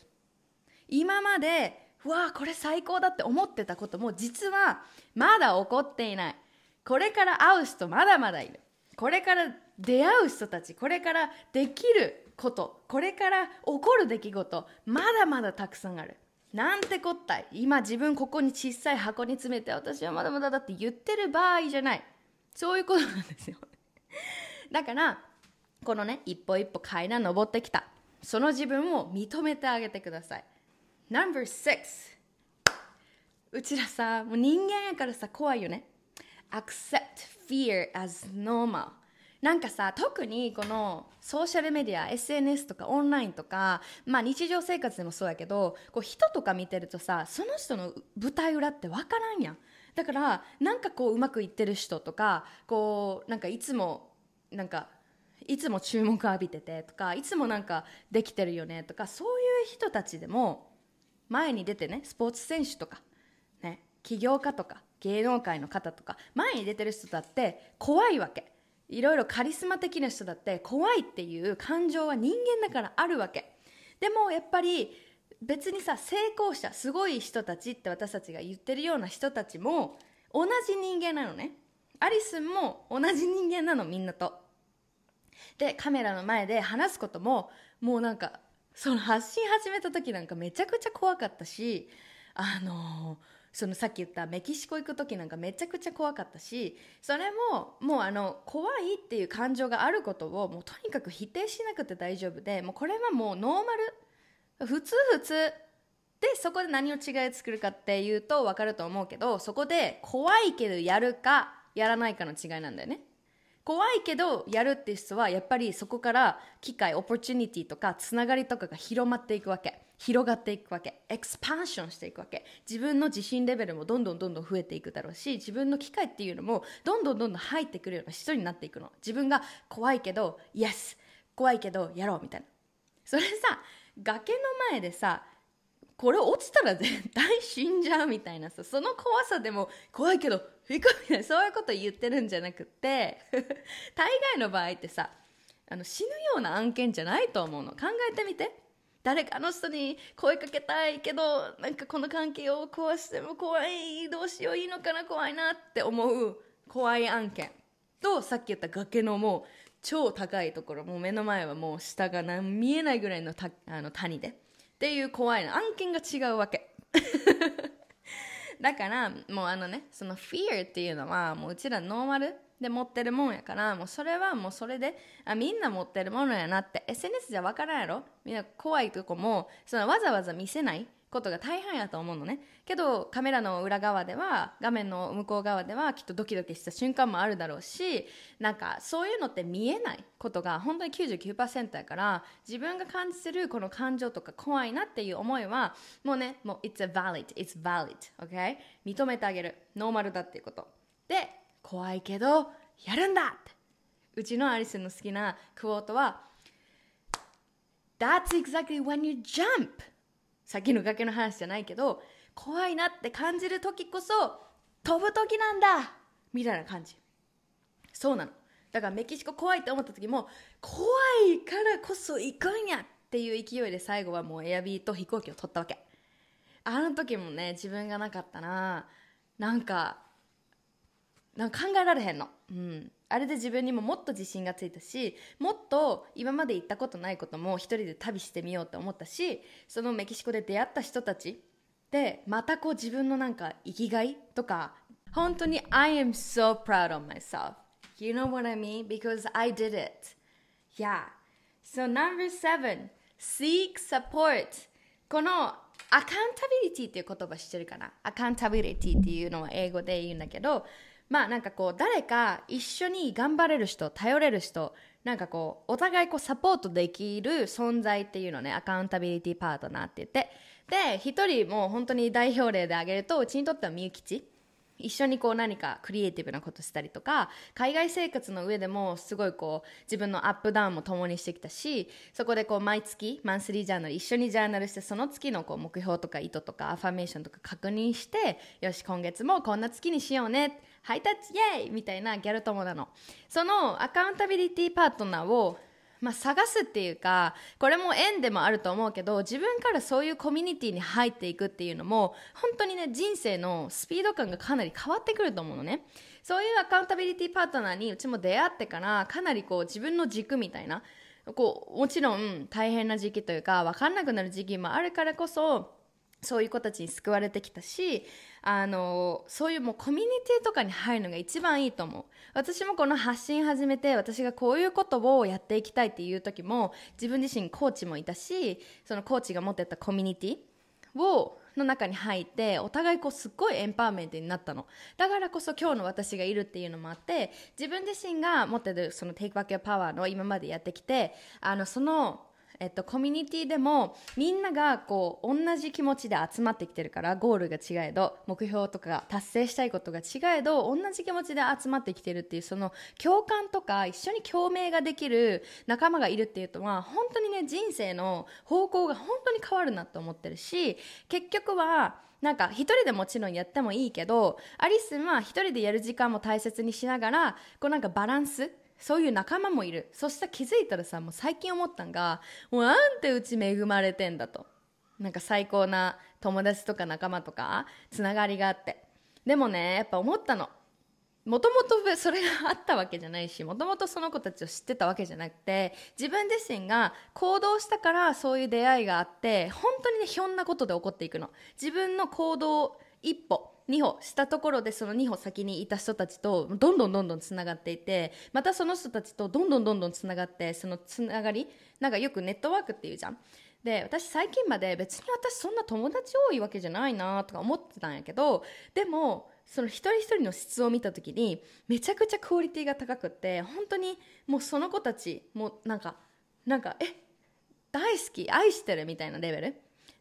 今までうわこれ最高だって思ってたことも実はまだ起こっていない。これから会う人まだまだいる。これから出会う人たちこれからできることこれから起こる出来事まだまだたくさんある。なんてこったい。今自分ここに小さい箱に詰めて私はまだまだだって言ってる場合じゃない。そういうことなんですよ。だからこのね一歩一歩階段登ってきた。その自分を認めてあげてください。No.6 うちらさもう人間やからさ怖いよね。Accept fear as normal. なんかさ特にこのソーシャルメディア SNS とかオンラインとか、まあ、日常生活でもそうやけどこう人とか見てるとさその人の舞台裏って分からんやん。だからなんかこううまくいってる人とかこうなんかいつもなんかいつも注目浴びててとかいつもなんかできてるよねとかそういう人たちでも前に出てねスポーツ選手とか、ね、起業家とか芸能界の方とか前に出てる人だって怖いわけ。いろいろカリスマ的な人だって怖いっていう感情は人間だからあるわけ。でもやっぱり別にさ成功者すごい人たちって私たちが言ってるような人たちも同じ人間なのね。アリスンも同じ人間なのみんなと。でカメラの前で話すことももうなんかその発信始めた時なんかめちゃくちゃ怖かったしあのーそのさっき言ったメキシコ行く時なんかめちゃくちゃ怖かったしそれももうあの怖いっていう感情があることをもうとにかく否定しなくて大丈夫でもうこれはもうノーマル。普通普通でそこで何を違い作るかっていうと分かると思うけどそこで怖いけどやるかやらないかの違いなんだよね。怖いけどやるって人はやっぱりそこから機会 opportunity とかつながりとかが広まっていくわけ。広がっていくわけ。 expansion していくわけ。自分の自信レベルもどんどんどんどん増えていくだろうし自分の機会っていうのもどんどんどんどん入ってくるような人になっていくの。自分が怖いけど yes怖いけどやろうみたいな。それさ崖の前でさこれ落ちたら絶対死んじゃうみたいなさその怖さでも怖いけど行くみたい そういうこと言ってるんじゃなくて 大概の場合ってさあの死ぬような案件じゃないと思うの。考えてみて。誰かの人に声かけたいけどなんかこの関係を壊しても怖いどうしよういいのかな怖いなって思う怖い案件。とさっき言った崖のもう超高いところ。もう目の前はもう下が見えないぐらいのあの谷で。っていう怖いの。案件が違うわけ。だからもうあのねその fear っていうのはもううちらノーマルで持ってるもんやからもうそれはもうそれであみんな持ってるものやなって。SNS じゃ分からんやろ。みんな怖いとこもそのわざわざ見せない。ことが大半やと思うのね。けどカメラの裏側では画面の向こう側ではきっとドキドキした瞬間もあるだろうしなんかそういうのって見えないことが本当に99%やから自分が感じてるこの感情とか怖いなっていう思いはもうねもう It's a valid It's valid OK 認めてあげる。ノーマルだっていうこと。で怖いけどやるんだって。うちのアリスの好きなクオートは That's exactly when you jump! さっきの崖の話じゃないけど怖いなって感じる時こそ飛ぶ時なんだみたいな感じ。そうなの。だからメキシコ怖いって思った時も怖いからこそ行くんやっていう勢いで最後はもうエアビーと飛行機を取ったわけ。あの時もね自分がなかったな。なんかなんか考えられへんの、うん、あれで自分にももっと自信がついたしもっと今まで行ったことないことも一人で旅してみようって思ったしそのメキシコで出会った人たちでまたこう自分のなんか生きがいとか本当に I am so proud of myself you know what I mean? Because I did it. Yeah. So number seven seek support. このアカウンタビリティっていう言葉知ってるかな？アカウンタビリティっていうのは英語で言うんだけどまあなんかこう誰か一緒に頑張れる人頼れる人なんかこうお互いこうサポートできる存在っていうのねアカウンタビリティパートナーって言って。で一人もう本当に代表例で挙げるとうちにとってはみゆきち。一緒にこう何かクリエイティブなことしたりとか海外生活の上でもすごいこう自分のアップダウンも共にしてきたしそこでこう毎月マンスリージャーナル一緒にジャーナルしてその月のこう目標とか意図とかアファメーションとか確認してよし今月もこんな月にしようねハイタッチイエイみたいなギャル友なの。そのアカウンタビリティパートナーをまあ、探すっていうかこれも縁でもあると思うけど自分からそういうコミュニティに入っていくっていうのも本当にね人生のスピード感がかなり変わってくると思うのね。そういうアカウンタビリティパートナーにうちも出会ってからかなりこう自分の軸みたいなこうもちろん大変な時期というか分かんなくなる時期もあるからこそそういう子たちに救われてきたしあのそういうもうコミュニティとかに入るのが一番いいと思う。私もこの発信始めて私がこういうことをやっていきたいっていう時も自分自身コーチもいたしそのコーチが持ってたコミュニティをの中に入ってお互いこうすっごいエンパワーメントになったの。だからこそ今日の私がいるっていうのもあって自分自身が持ってるそのテイクバックやパワーの今までやってきてあのそのえっと、コミュニティでもみんながこう同じ気持ちで集まってきてるからゴールが違えど目標とか達成したいことが違えど同じ気持ちで集まってきてるっていうその共感とか一緒に共鳴ができる仲間がいるっていうのは本当にね人生の方向が本当に変わるなと思ってるし結局はなんか一人でもちろんやってもいいけどアリスは一人でやる時間も大切にしながらこうなんかバランスそういう仲間もいる。そしたら気づいたらさもう最近思ったんがもうなんてうち恵まれてんだと。なんか最高な友達とか仲間とかつながりがあって。でもねやっぱ思ったの。もともとそれがあったわけじゃないしもともとその子たちを知ってたわけじゃなくて自分自身が行動したからそういう出会いがあって本当にねひょんなことで起こっていくの。自分の行動一歩2歩したところでその2歩先にいた人たちとどんどんどんどんつながっていてまたその人たちとどんどんどんどんつながってそのつながりなんかよくネットワークっていうじゃん。で私最近まで別に私そんな友達多いわけじゃないなとか思ってたんやけどでもその一人一人の質を見た時にめちゃくちゃクオリティが高くって本当にもうその子たちもなんかなんかえ大好き愛してるみたいなレベル。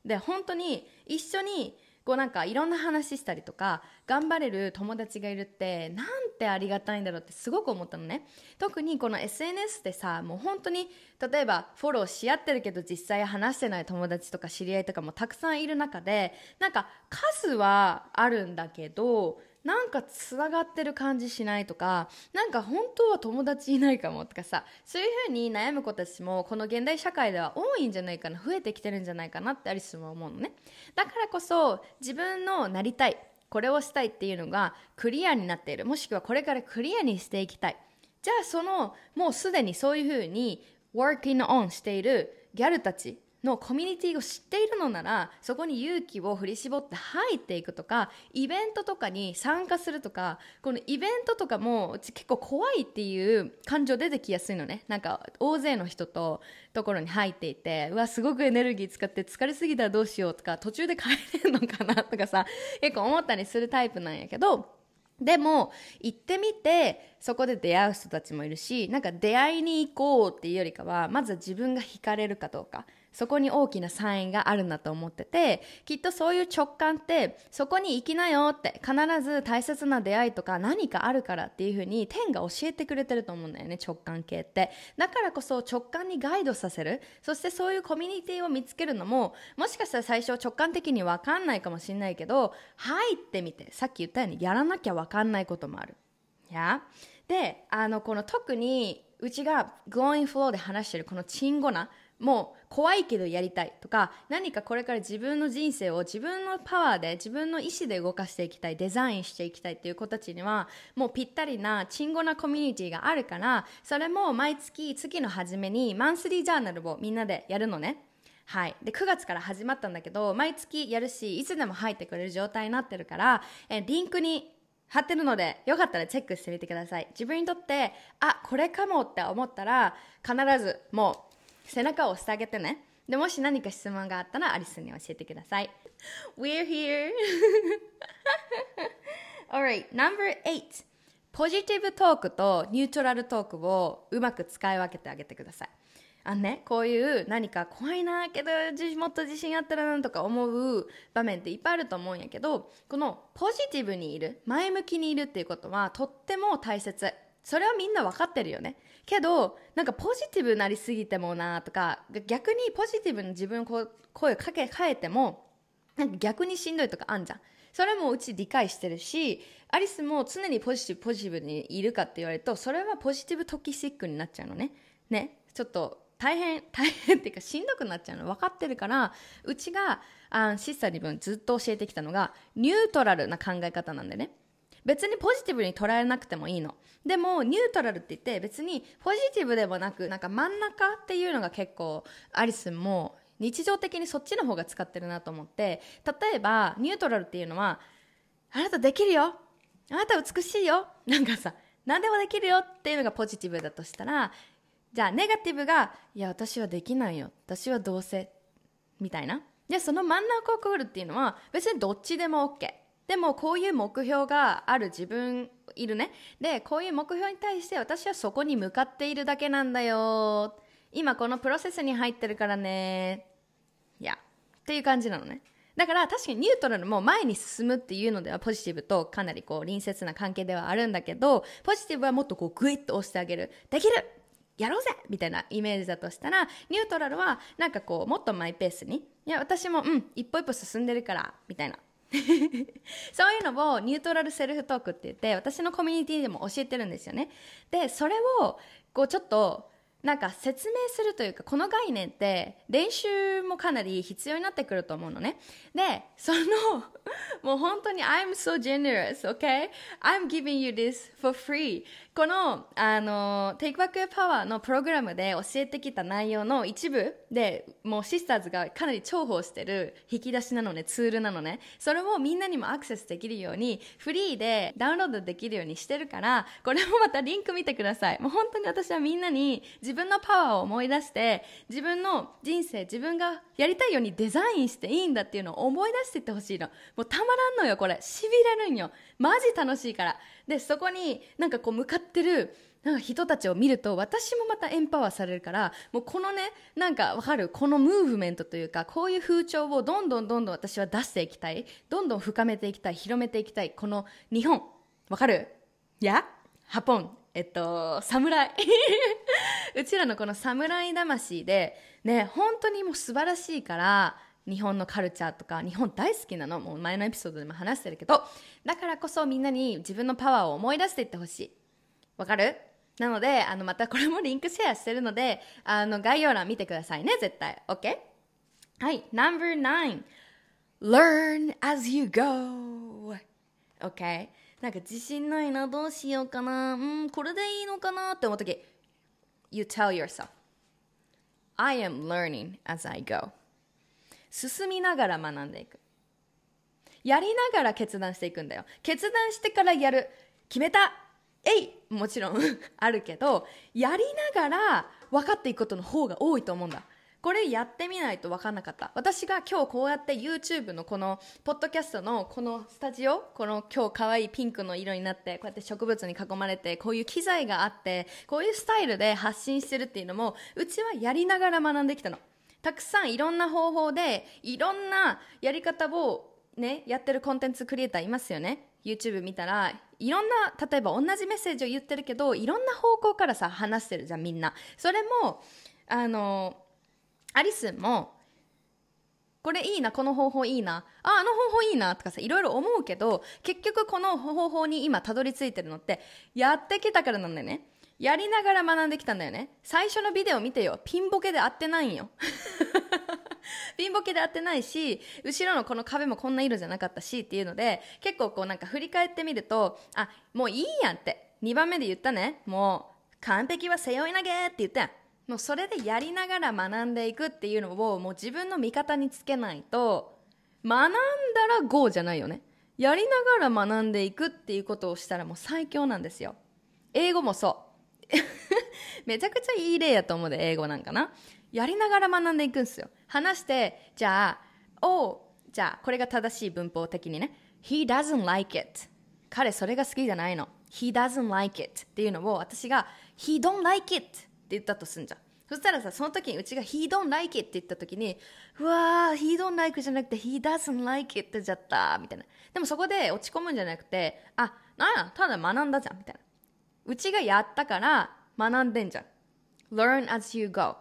で本当に一緒にこうなんかいろんな話したりとか頑張れる友達がいるってなんてありがたいんだろうってすごく思ったのね。特にこの SNS ってさもう本当に例えばフォローし合ってるけど実際話してない友達とか知り合いとかもたくさんいる中でなんか数はあるんだけどなんかつながってる感じしないとかなんか本当は友達いないかもとかさそういうふうに悩む子たちもこの現代社会では多いんじゃないかな増えてきてるんじゃないかなってアリスも思うのね。だからこそ自分のなりたいこれをしたいっていうのがクリアになっている。もしくはこれからクリアにしていきたい。じゃあそのもうすでにそういうふうに working on しているギャルたちのコミュニティを知っているのならそこに勇気を振り絞って入っていくとかイベントとかに参加するとかこのイベントとかも結構怖いっていう感情出てきやすいのね。なんか大勢の人とところに入っていてうわすごくエネルギー使って疲れすぎたらどうしようとか途中で帰れるのかなとかさ結構思ったりするタイプなんやけどでも行ってみてそこで出会う人たちもいるしなんか出会いに行こうっていうよりかはまず自分が惹かれるかどうか。そこに大きなサインがあるんだと思っててきっとそういう直感ってそこに行きなよって必ず大切な出会いとか何かあるからっていう風に天が教えてくれてると思うんだよね直感系って。だからこそ直感にガイドさせる。そしてそういうコミュニティを見つけるのももしかしたら最初直感的に分かんないかもしれないけど入ってみてさっき言ったようにやらなきゃ分かんないこともある。や。であのこの特にうちが Going Flow で話してるこのチンゴナもう怖いけどやりたいとか何かこれから自分の人生を自分のパワーで自分の意思で動かしていきたいデザインしていきたいっていう子たちにはもうぴったりなチンゴなコミュニティがあるからそれも毎月月の初めにマンスリージャーナルをみんなでやるのね。はい、で9月から始まったんだけど毎月やるしいつでも入ってくれる状態になってるからえリンクに貼ってるのでよかったらチェックしてみてください。自分にとってあこれかもって思ったら必ずもう背中を押してあげてね。でもし何か質問があったらアリスに教えてください。We're here! Alright, number 8. ポジティブトークとニュートラルトークをうまく使い分けてあげてください。あのね、こういう何か怖いなけどもっと自信あったらなんとか思う場面っていっぱいあると思うんやけどこのポジティブにいる前向きにいるっていうことはとっても大切それはみんな分かってるよねけどなんかポジティブになりすぎてもなとか逆にポジティブに自分こう声かけ変えてもなんか逆にしんどいとかあんじゃん。それもうち理解してるしアリスも常にポジティブポジティブにいるかって言われるとそれはポジティブトキシックになっちゃうのね。ね。ちょっと大変 大変っていうかしんどくなっちゃうの。分かってるからうちがあシスターに分ずっと教えてきたのがニュートラルな考え方なんでね。別にポジティブに捉えなくてもいいの。でもニュートラルって言って別にポジティブでもなくなんか真ん中っていうのが結構アリスも日常的にそっちの方が使ってるなと思って。例えばニュートラルっていうのはあなたできるよ。あなた美しいよ。なんかさ何でもできるよっていうのがポジティブだとしたらじゃあネガティブがいや私はできないよ。私はどうせ。みたいな。でその真ん中をくぐるっていうのは別にどっちでも OK でもこういう目標がある自分いるね。でこういう目標に対して私はそこに向かっているだけなんだよ。今このプロセスに入ってるからね。いや。っていう感じなのね。だから確かにニュートラルも前に進むっていうのではポジティブとかなりこう隣接な関係ではあるんだけどポジティブはもっとこうグイッと押してあげる。できる。やろうぜ。みたいなイメージだとしたらニュートラルはなんかこうもっとマイペースに。いや私もうん一歩一歩進んでるから。みたいな。そういうのをニュートラルセルフトークって言って私のコミュニティでも教えてるんですよね。でそれをこうちょっとなんか説明するというかこの概念って練習もかなり必要になってくると思うのね。でそのもう本当に I'm so generous okay? I'm giving you this for free. このあの Take Back Your Power のプログラムで教えてきた内容の一部でもうシスターズがかなり重宝してる引き出しなのねツールなのね。それをみんなにもアクセスできるようにフリーでダウンロードできるようにしてるからこれもまたリンク見てください。もう本当に私はみんなに自分のパワーを思い出して自分の人生自分がやりたいようにデザインしていいんだっていうのを思い出していってほしいの。もうたまらんのよこれ。しびれるんよ。マジ楽しいから。でそこになんかこう向かってるなんか人たちを見ると私もまたエンパワーされるからもうこのねなんかわかる？このムーブメントというかこういう風潮をどんどんどんどん私は出していきたい。どんどん深めていきたい。広めていきたい。この日本。わかる？いやハポン。えっと侍 うちらのこの侍魂でね本当にもう素晴らしいから日本のカルチャーとか日本大好きなの。もう前のエピソードでも話してるけど。だからこそみんなに自分のパワーを思い出していってほしい。わかる？なのであのまたこれもリンクシェアしてるのであの概要欄見てくださいね。絶対。OK? はい。No.9 Learn as you go. OK なんか自信ないなどうしようかな。うんこれでいいのかなって思う時。You tell yourself I am learning as I go. 進みながら学んでいく。やりながら決断していくんだよ。決断してからやる。決めた。えい！もちろん。あるけどやりながら分かっていくことの方が多いと思うんだ。これやってみないと分かんなかった。私が今日こうやって YouTube のこのポッドキャストのこのスタジオこの今日可愛いピンクの色になってこうやって植物に囲まれてこういう機材があってこういうスタイルで発信してるっていうのもうちはやりながら学んできたの。たくさんいろんな方法でいろんなやり方をねやってるコンテンツクリエイターいますよね。YouTube 見たらいろんな例えば同じメッセージを言ってるけどいろんな方向からさ話してるじゃんみんな。それもあのアリスもこれいいなこの方法いいなああの方法いいなとかさいろいろ思うけど結局この方法に今たどり着いてるのってやってきたからなんだよね。やりながら学んできたんだよね。最初のビデオ見てよ。ピンボケで合ってないんよ。ピンボケで合ってないし後ろのこの壁もこんな色じゃなかったしっていうので結構こうなんか振り返ってみるとあもういいやんって。2番目で言ったね。もう完璧は背負い投げって言ったやん。もうそれでやりながら学んでいくっていうのをもう自分の味方につけないと学んだら GO じゃないよね。やりながら学んでいくっていうことをしたらもう最強なんですよ。英語もそう。めちゃくちゃいい例やと思うで英語なんかな。やりながら学んでいくんですよ。話してじゃあおじゃあこれが正しい文法的にね。He doesn't like it. 彼それが好きじゃないの。He doesn't like it っていうのを私が He don't like it って言ったとすんじゃん。そしたらさ、その時にうちが He don't like it って言った時に、うわー、He don't like じゃなくて He doesn't like it じゃった、みたいな。でもそこで落ち込むんじゃなくて、あ、なんや、ただ学んだじゃん、みたいな。うちがやったから学んでんじゃん。learn as you go.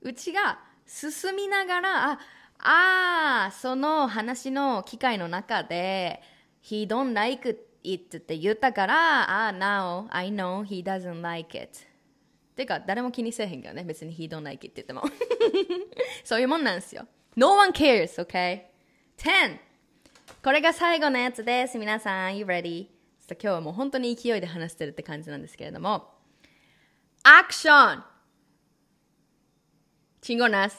うちが進みながら、あ、あ、その話の機会の中で、He don't like it って言ったから、あ、now I know he doesn't like it. てか、誰も気にせえへんけどね。別に he don't like it って言っても。そういうもんなんですよ。No one cares, okay? 10! これが最後のやつです。皆さん、you ready? 今日はもう本当に勢いで話してるって感じなんですけれども。アクション Chingonas.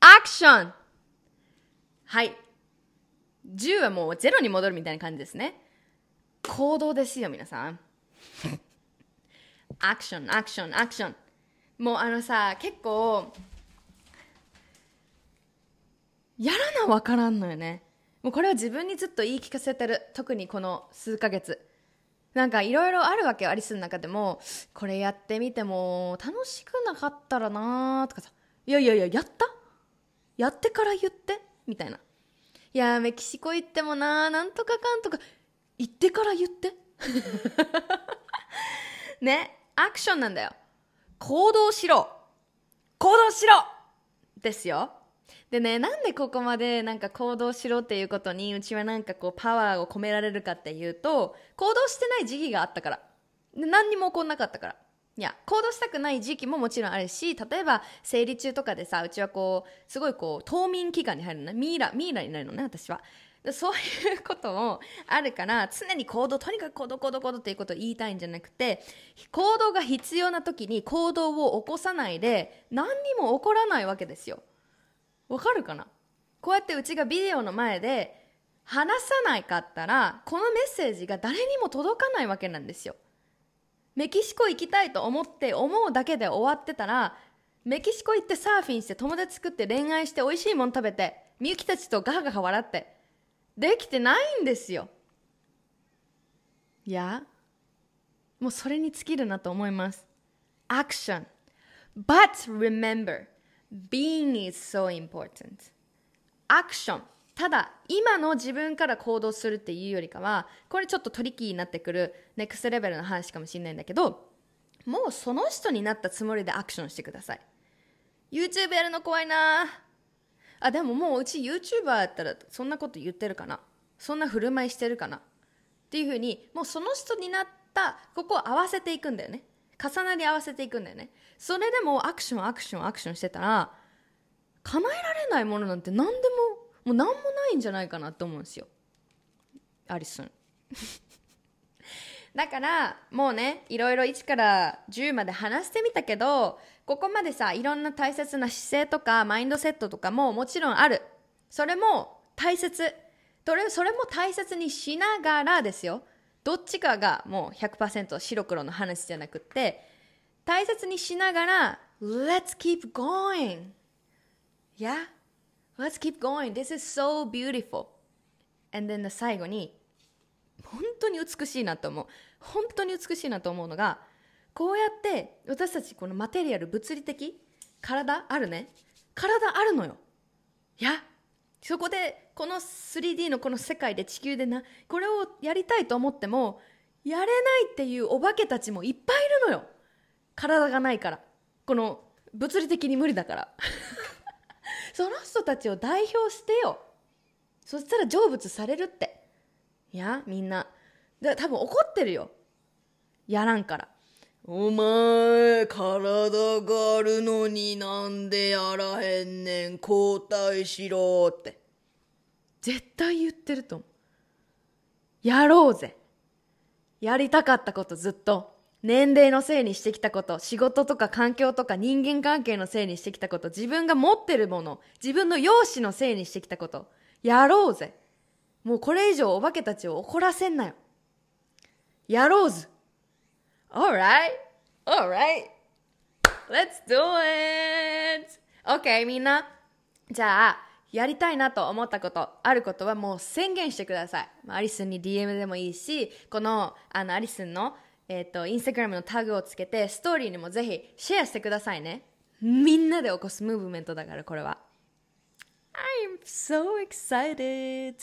アクションはい。10はもうゼロに戻るみたいな感じですね。行動ですよ、皆さん。アクション、アクション、アクション。もうあのさ、結構、やらなわからんのよね。もうこれは自分にずっと言い聞かせてる。特にこの数ヶ月。なんかいろいろあるわけよ、アリスの中でも。これやってみても楽しくなかったらなーとかさ。いやいやいや、やった？やってから言って？みたいな。いやメキシコ行ってもななんとかかんとか、行ってから言って？ね？アクションなんだよ。行動しろ行動しろですよ。でね、なんでここまでなんか行動しろっていうことにうちはなんかこうパワーを込められるかっていうと、行動してない時期があったから。で何にも起こんなかったから。いや、行動したくない時期ももちろんあるし、例えば生理中とかでさ、うちはこう、すごいこう、冬眠期間に入るのね。ミイラ、ミイラになるのね、私は。そういうことも あるから常に行動とにかく行動行動行動っていうことを言いたいんじゃなくて行動が必要な時に行動を起こさないで何にも起こらないわけですよわかるかな？こうやってうちがビデオの前で話さないかったらこのメッセージが誰にも届かないわけなんですよメキシコ行きたいと思って思うだけで終わってたらメキシコ行ってサーフィンして友達作って恋愛して美味しいもん食べてみゆきたちとガハガハ笑ってできてないんですよ。いや、もうそれに尽きるなと思います。Action. But remember, being is so important. アクション。ただ、今の自分から行動するっていうよりかは、これちょっとトリキーになってくるネクストレベルの話かもしれないんだけど、もうその人になったつもりでアクションしてください。YouTube やるの怖いなあでももううち YouTuber やったらそんなこと言ってるかなそんな振る舞いしてるかなっていうふうにもうその人になったここを合わせていくんだよね重なり合わせていくんだよねそれでもアクションアクションアクションしてたら叶えられないものなんて何でももう何もないんじゃないかなと思うんですよ。アリスン だからもうねいろいろ1から10まで話してみたけどここまでさいろんな大切な姿勢とかマインドセットとかももちろんある。それも大切。それそれも大切にしながらですよ。どっちかがもう100%白黒の話じゃなくって大切にしながら Let's keep going. Yeah? Let's keep going. This is so beautiful. And then 最後に本当に美しいなと思う。本当に美しいなと思うのがこうやって私たちこのマテリアル物理的体あるね。体あるのよ。いやそこでこの 3D のこの世界で地球でなこれをやりたいと思ってもやれないっていうお化けたちもいっぱいいるのよ。体がないから。この物理的に無理だから。その人たちを代表してよ。そしたら成仏されるって。いやみんな。で多分怒ってるよ。やらんから。お前体があるのになんでやらへんねん。交代しろって。絶対言ってると思う。やろうぜ。やりたかったことずっと年齢のせいにしてきたこと仕事とか環境とか人間関係のせいにしてきたこと自分が持ってるもの自分の容姿のせいにしてきたことやろうぜもうこれ以上お化けたちを怒らせんなよ。やろうず。Alright, alright. Let's do it! OK, みんな。じゃあ、やりたいなと思ったこと、あることはもう宣言してください。アリスンに DM でもいいし、この、あの、アリスンの、えっ、ー、と、インスタグラムのタグをつけて、ストーリーにもぜひシェアしてくださいね。みんなで起こすムーブメントだからこれは I'm so excited!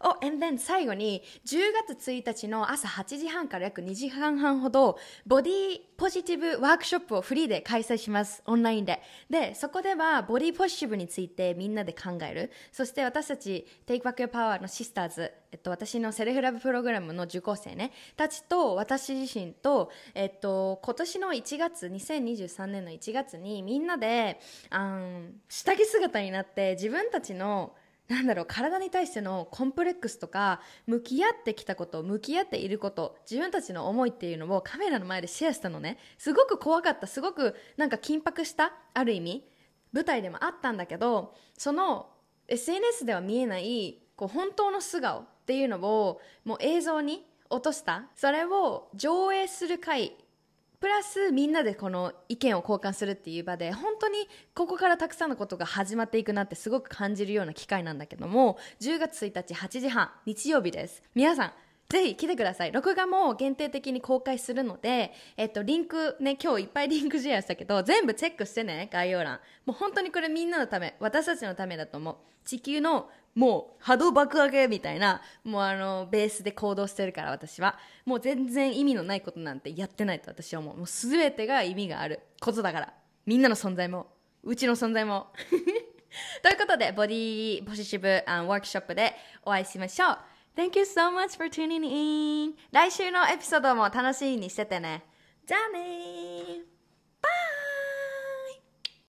Oh, and then 最後に10月1日の朝8時半から約2時間半ほどボディポジティブワークショップをフリーで開催します。オンラインで。で、そこではボディポジティブについてみんなで考える。そして私たち Take Back Your Power のシスターズ、えっと、私のセルフラブプログラムの受講生ね、たちと私自身と、えっと、今年の1月、2023年の1月にみんなで、あ下着姿になって自分たちのなんだろう体に対してのコンプレックスとか向き合ってきたこと向き合っていること自分たちの思いっていうのをカメラの前でシェアしたのね。すごく怖かった。すごくなんか緊迫したある意味。舞台でもあったんだけどその SNS では見えないこう本当の素顔っていうのをもう映像に落とした。それを上映する回プラスみんなでこの意見を交換するっていう場で本当にここからたくさんのことが始まっていくなってすごく感じるような機会なんだけども10月1日8時半日曜日です皆さんぜひ来てください。録画も限定的に公開するので、えっと、リンクね、今日いっぱいリンクシェアしたけど、全部チェックしてね、概要欄。もう本当にこれみんなのため、私たちのためだと思う。地球のもう波動爆上げみたいな、もうあの、ベースで行動してるから私は。もう全然意味のないことなんてやってないと私は思う。もう全てが意味があることだから。みんなの存在も、うちの存在も。ということで、ボディポジティブワークショップでお会いしましょう。Thank you so much for tuning in! 来週のエピソードも楽しみにしててね。じゃあねバイ